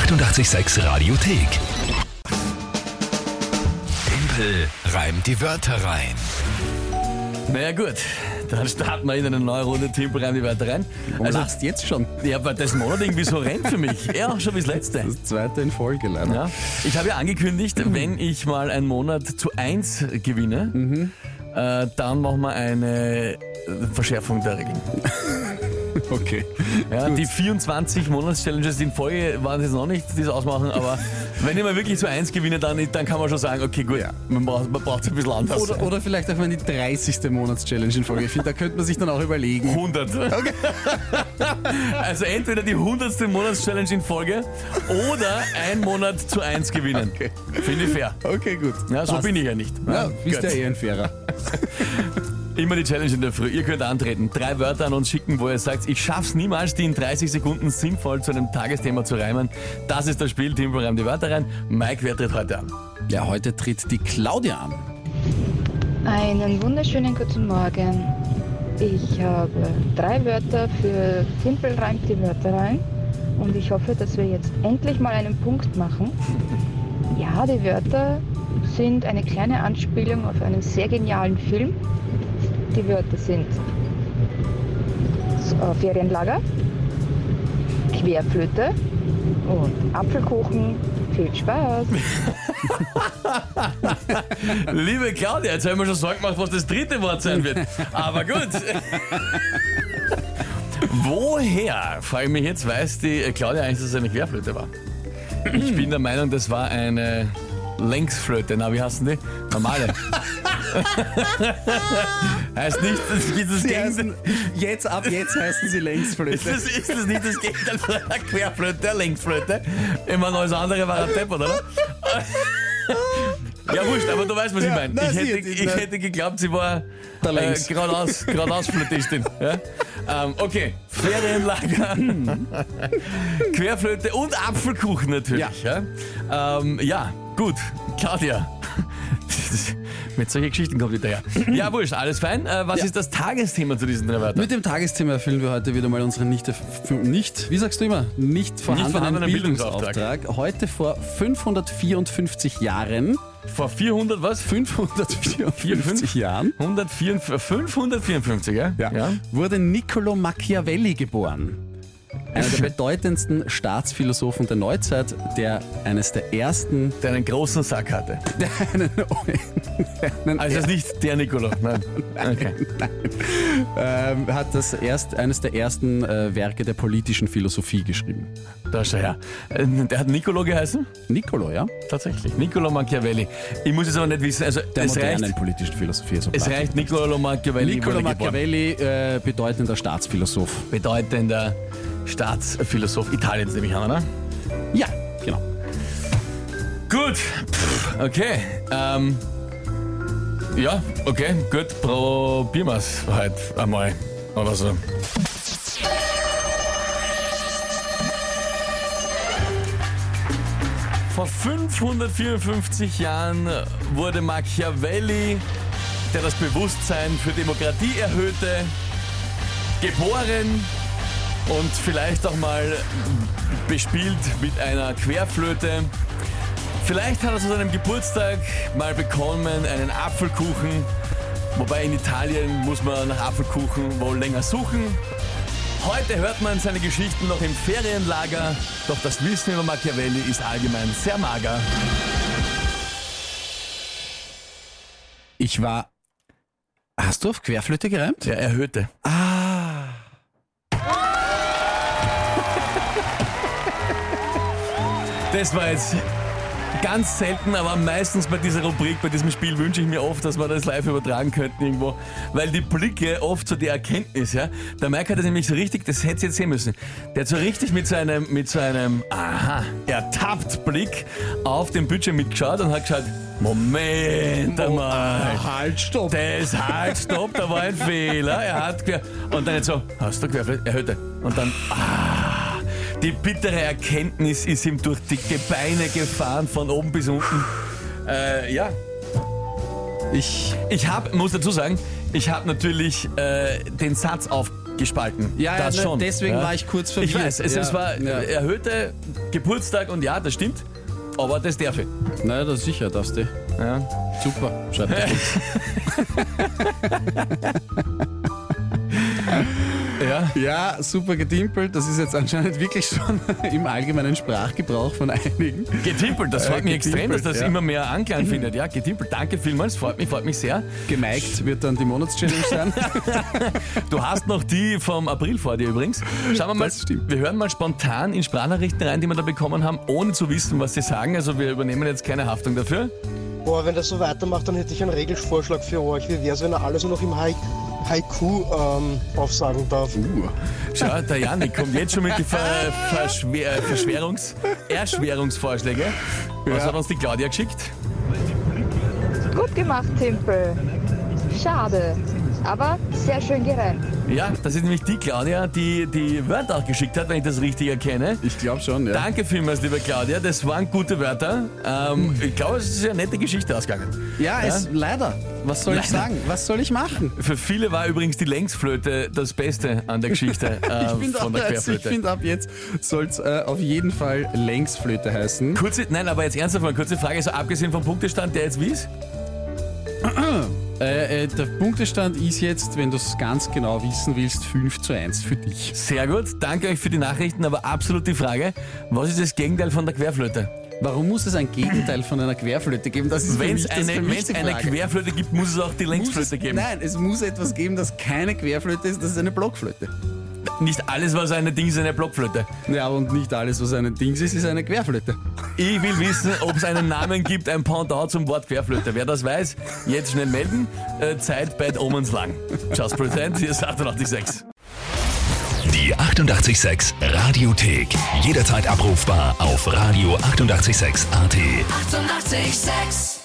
886 Radiothek. Tempel reimt die Wörter rein. Naja gut, dann starten wir in eine neue Runde Tempel rein die Wörter rein. Warum Also, lachst jetzt schon? ja, weil das Monat irgendwie so rennt für mich. Ja, auch schon wie das letzte. Das zweite in Folge leider. Ja. Ich habe ja angekündigt, wenn ich mal einen Monat zu eins gewinne, äh, dann machen wir eine Verschärfung der Regeln. Okay. Ja, die 24 Monats-Challenges in Folge waren es jetzt noch nicht, die es ausmachen, aber wenn ich mal wirklich zu eins gewinne, dann, dann kann man schon sagen, okay, gut, Ja. man braucht man braucht ein bisschen anders. Oder, oder vielleicht auch mal die 30. Monats-Challenge in Folge. Ich finde, da könnte man sich dann auch überlegen. 100. Also entweder die 100. Monats-Challenge in Folge oder ein Monat zu eins gewinnen. Okay. Finde ich fair. Okay, gut. Ja, so Passt. bin ich ja nicht. Ja, bist ja eh ein Fairer. Immer die Challenge in der Früh. Ihr könnt antreten, drei Wörter an uns schicken, wo ihr sagt, ich schaff's niemals, die in 30 Sekunden sinnvoll zu einem Tagesthema zu reimen. Das ist das Spiel, Team reimt die Wörter rein. Mike, wer tritt heute an? Ja, heute tritt die Claudia an. Einen wunderschönen guten Morgen. Ich habe drei Wörter für Timpel reimt die Wörter rein und ich hoffe, dass wir jetzt endlich mal einen Punkt machen. Ja, die Wörter sind eine kleine Anspielung auf einen sehr genialen Film. Die Wörter sind äh, Ferienlager, Querflöte und Apfelkuchen. Viel Spaß! Liebe Claudia, jetzt haben wir schon Sorgen gemacht, was das dritte Wort sein wird. Aber gut. Woher, frage ich mich jetzt, weiß die Claudia eigentlich, dass es eine Querflöte war? Ich bin der Meinung, das war eine Längsflöte. Na, wie heißen die? Normale. heißt nicht, das gibt das Sie Gegenteil. jetzt, ab jetzt heißen sie Ist Längsflöte. das, ist das nicht das Gegenteil von einer Querflöte, Längsflöte? Ich meine, alles andere war ein Deppert, oder? Ja, wurscht, aber du weißt, was ich Ja, meine. nein, Ich sie hätte, hat ich hätte geglaubt, sie war äh, Längs. geradeaus, geradeaus Flötistin. Ja? Ähm, okay, Ferienlager, Querflöte und Apfelkuchen natürlich. Ja, ähm, ja gut, Claudia. Mit solchen Geschichten kommt wieder her. Ja, wurscht, alles fein. Äh, was Ja. ist das Tagesthema zu diesen drei Wörtern? Mit dem Tagesthema erfüllen wir heute wieder mal unseren nicht, nicht wie sagst du immer, nicht vorhandenen, vorhandenen Bildungsauftrag. Heute vor 554 Jahren, Vor 400 was? 554 Jahren, 154, 554, ja? wurde Niccolo Machiavelli geboren. Einer der bedeutendsten Staatsphilosophen der Neuzeit, der eines der ersten, Der einen großen Sack hatte. der einen, einen Also es ist nicht der Nicolo. Nein. Okay. ähm, hat das erst, eines der ersten äh, Werke der politischen Philosophie geschrieben. Da schau her. Äh, Der hat Nicolo geheißen? Niccolo, ja? Tatsächlich. Niccolo Machiavelli. Ich muss es aber nicht wissen. Also Der es reicht, modernen politischen Philosophie. So es Platon. reicht Niccolo Machiavelli. Niccolo. Machiavelli, äh, bedeutender Staatsphilosoph. Bedeutender Staatsphilosoph Italiens, nehme ich an, oder? Ja, genau. Gut. Pff, Okay. Ähm, ja, okay, gut. Probieren wir es halt einmal. Oder so. Vor 554 Jahren wurde Machiavelli, der das Bewusstsein für Demokratie erhöhte, geboren und vielleicht auch mal bespielt mit einer Querflöte. Vielleicht hat er zu seinem Geburtstag mal bekommen einen Apfelkuchen. Wobei in Italien muss man nach Apfelkuchen wohl länger suchen. Heute hört man seine Geschichten noch im Ferienlager, doch das Wissen über Machiavelli ist allgemein sehr mager. Ich war. Hast du auf Querflöte gereimt? Der erhöhte. Ah. Das war jetzt ganz selten, aber meistens bei dieser Rubrik, bei diesem Spiel wünsche ich mir oft, dass wir das live übertragen könnten irgendwo, weil die Blicke oft so die Erkenntnis, ja. Der Mike hat das nämlich so richtig, das hätte ihr jetzt sehen müssen. Der hat so richtig mit seinem, mit seinem, aha, ertappt Blick auf den Bildschirm mitgeschaut und hat geschaut, Moment einmal. halt, stopp. Das halt, stopp, da war ein Fehler. Er hat. Und dann jetzt so, hast du quer, erhöhte. Und dann, ah, die bittere Erkenntnis ist ihm durch dicke Beine gefahren, von oben bis unten. Äh, ja, Ich. ich habe, muss dazu sagen, ich habe natürlich äh, den Satz auf gespalten. Ja, das ja, ne, schon. deswegen ja. war ich kurz verwirrt. Ich weiß, es, ja, es war Ja. erhöhte Geburtstag und ja, das stimmt. Aber das darf ich. Na, das sicher darfst du. Ja. Super, schreibt. Ja. Ja, super gedimpelt. Das ist jetzt anscheinend wirklich schon im allgemeinen Sprachgebrauch von einigen. Getimpelt, das Äh, freut mich extrem, dass getimpelt, das ja. immer mehr Anklang findet. Ja, getimpelt, danke vielmals, freut mich, freut mich sehr. Gemeigt wird dann die Monatschallenge sein. Du hast noch die vom April vor dir übrigens. Schauen wir mal, Das stimmt. wir hören mal spontan in Sprachnachrichten rein, die wir da bekommen haben, ohne zu wissen, was sie sagen. Also wir übernehmen jetzt keine Haftung dafür. Boah, wenn das so weitermacht, dann hätte ich einen Regelvorschlag für euch. Wie wäre es, wenn er alles nur noch im Hai- Haiku ähm, aufsagen darf? Schau, der Janik kommt jetzt schon mit den Ver Verschwer Verschwörungs Erschwerungsvorschläge. Was hat uns die Claudia geschickt? Gut gemacht, Timpel. Schade, aber sehr schön gereimt. Ja, das ist nämlich die Claudia, die die Wörter auch geschickt hat, wenn ich das richtig erkenne. Ich glaube schon, ja. Danke vielmals, liebe Claudia. Das waren gute Wörter. Ähm, ich glaube, es ist eine nette Geschichte ausgegangen. Ja, es, leider. Was soll ich Leider. sagen? Was soll ich machen? Für viele war übrigens die Längsflöte das Beste an der Geschichte äh, Ich finde von der ab, ich Querflöte. find, ab jetzt soll es äh, auf jeden Fall Längsflöte heißen. Kurze, nein, aber jetzt ernsthaft mal, kurze Frage, so abgesehen vom Punktestand, der jetzt wie ist? Äh, äh, der Punktestand ist jetzt, wenn du es ganz genau wissen willst, 5 zu 1 für dich. Sehr gut, danke euch für die Nachrichten, aber absolut die Frage, was ist das Gegenteil von der Querflöte? Warum muss es ein Gegenteil von einer Querflöte geben? Das ist für Wenn es eine, wenn's eine. Querflöte gibt, muss es auch die Muss es, Längsflöte geben. Nein, es muss etwas geben, das keine Querflöte ist, das ist eine Blockflöte. Nicht alles, was eine Ding ist, eine Blockflöte. Ja, und nicht alles, was ein Dings ist, ist eine Querflöte. Ich will wissen, ob es einen Namen gibt, ein Pendant zum Wort Querflöte. Wer das weiß, jetzt schnell melden. Äh, Zeit bald Omens lang. Just Pretend, hier ist 886. Die 886 Radiothek. Jederzeit abrufbar auf radio886.at. 886! 886